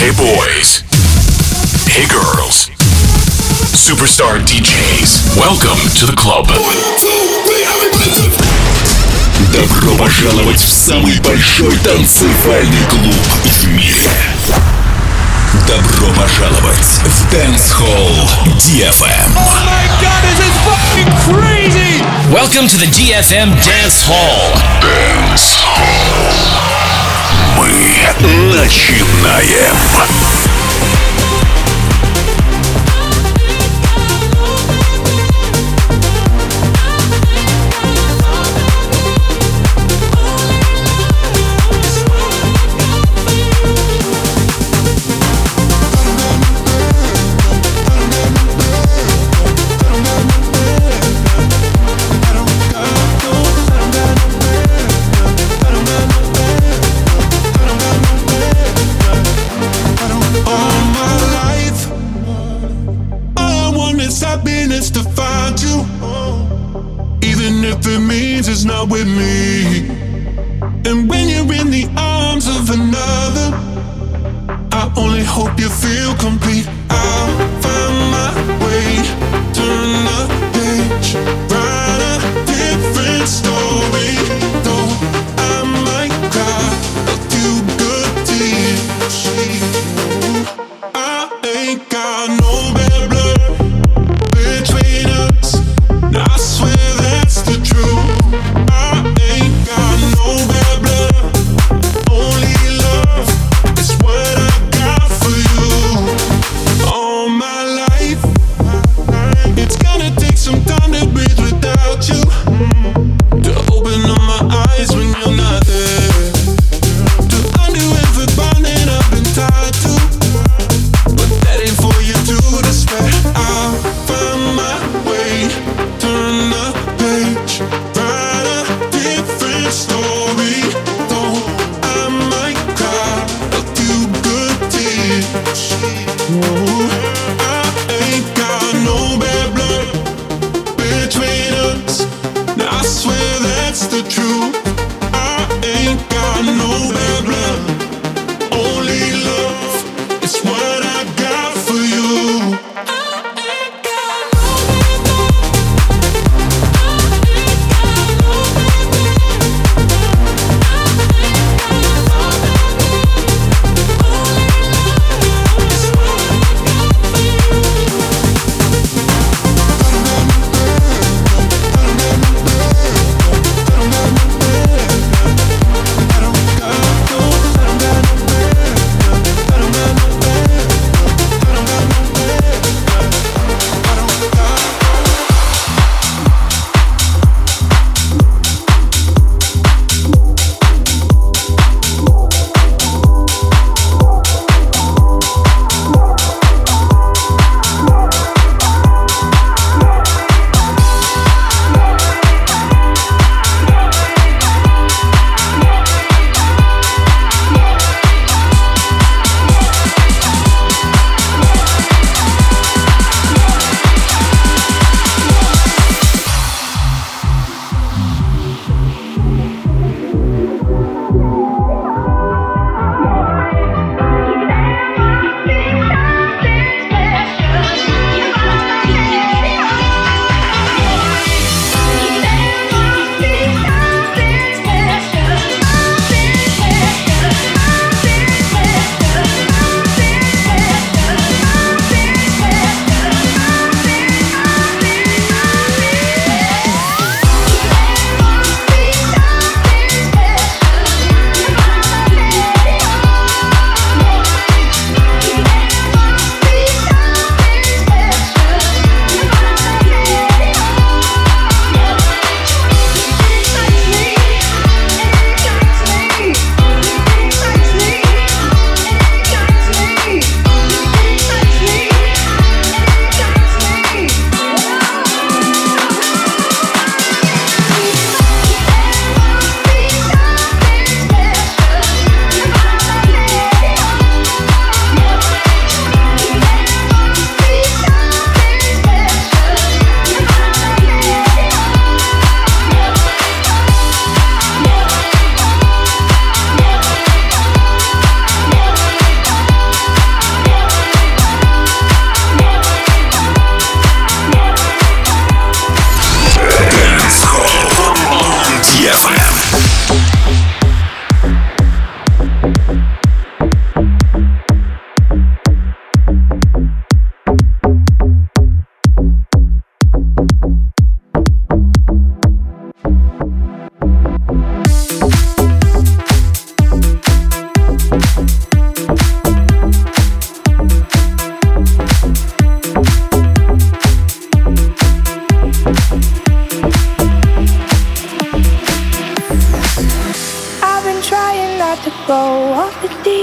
Hey boys. Hey girls. Superstar DJs. Welcome to the club. Добро пожаловать в самый большой танцевальный клуб в мире. Добро пожаловать в Dance Hall DFM. Oh my god, this is fucking crazy! Welcome to the DFM Dance Hall. Dance Hall. Мы начинаем.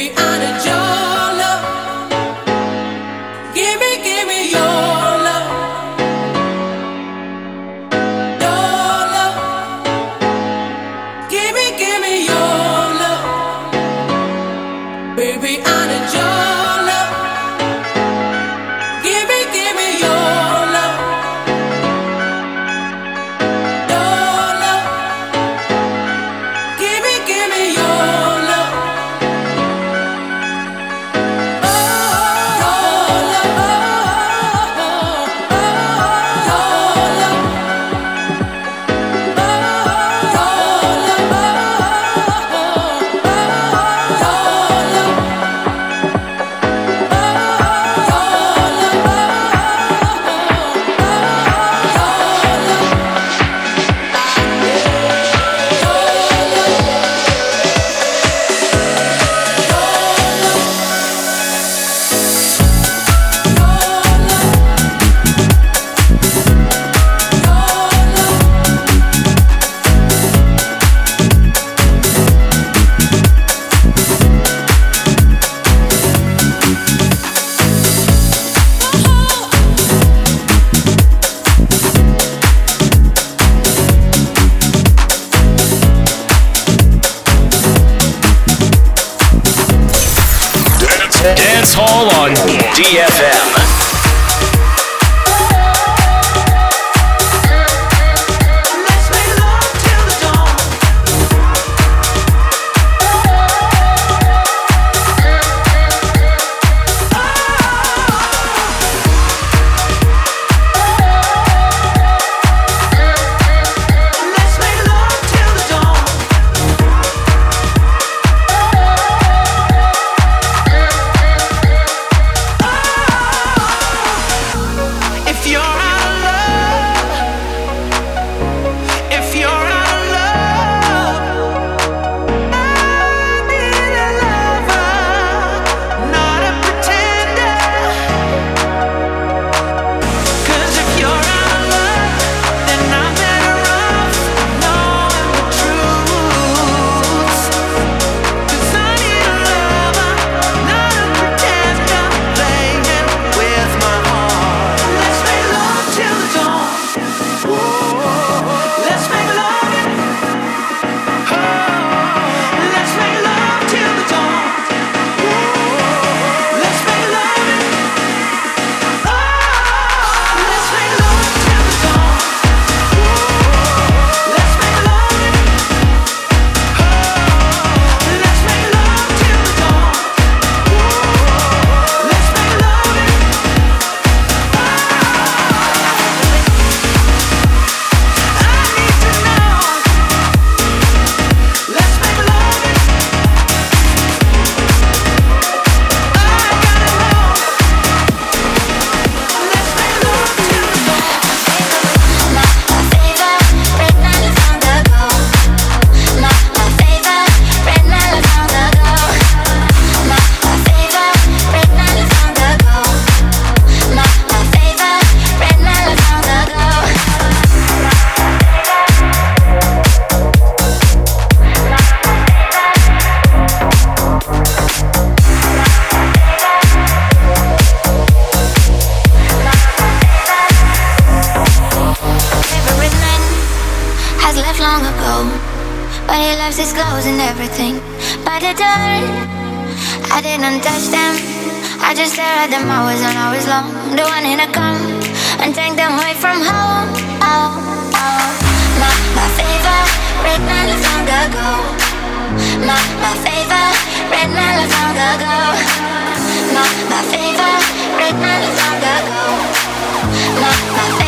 be honest. disclosing everything by the door. I didn't touch them, I just stared at them hours and hours long. The one in a come and take them away from home. Oh, oh, my, my favorite red man long ago. My, my favorite red man long ago. My, my favorite red man long ago. My, my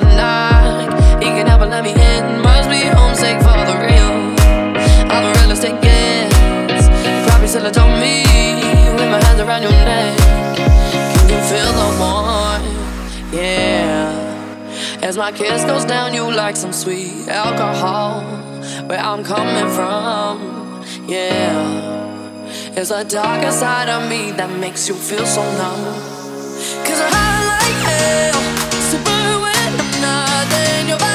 my knock. He can never let me in. Must be homesick for the real. All the real estate gets. Probably still on me. With my hands around your neck. Can you feel the warmth? Yeah. As my kiss goes down, you like some sweet alcohol. Where I'm coming from. Yeah. It's the darker side of me that makes you feel so numb. Cause I like hell. nada de ello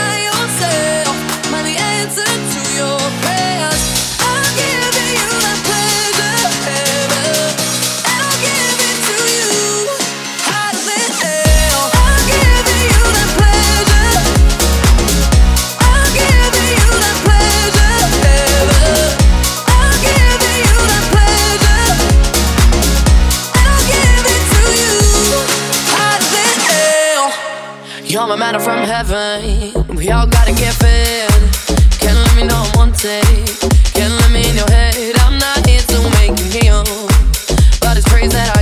Matter from heaven. We all gotta get fed. Can't let me know I'm wanted. Can't let me in your head. I'm not here to make you kneel. But it's crazy that I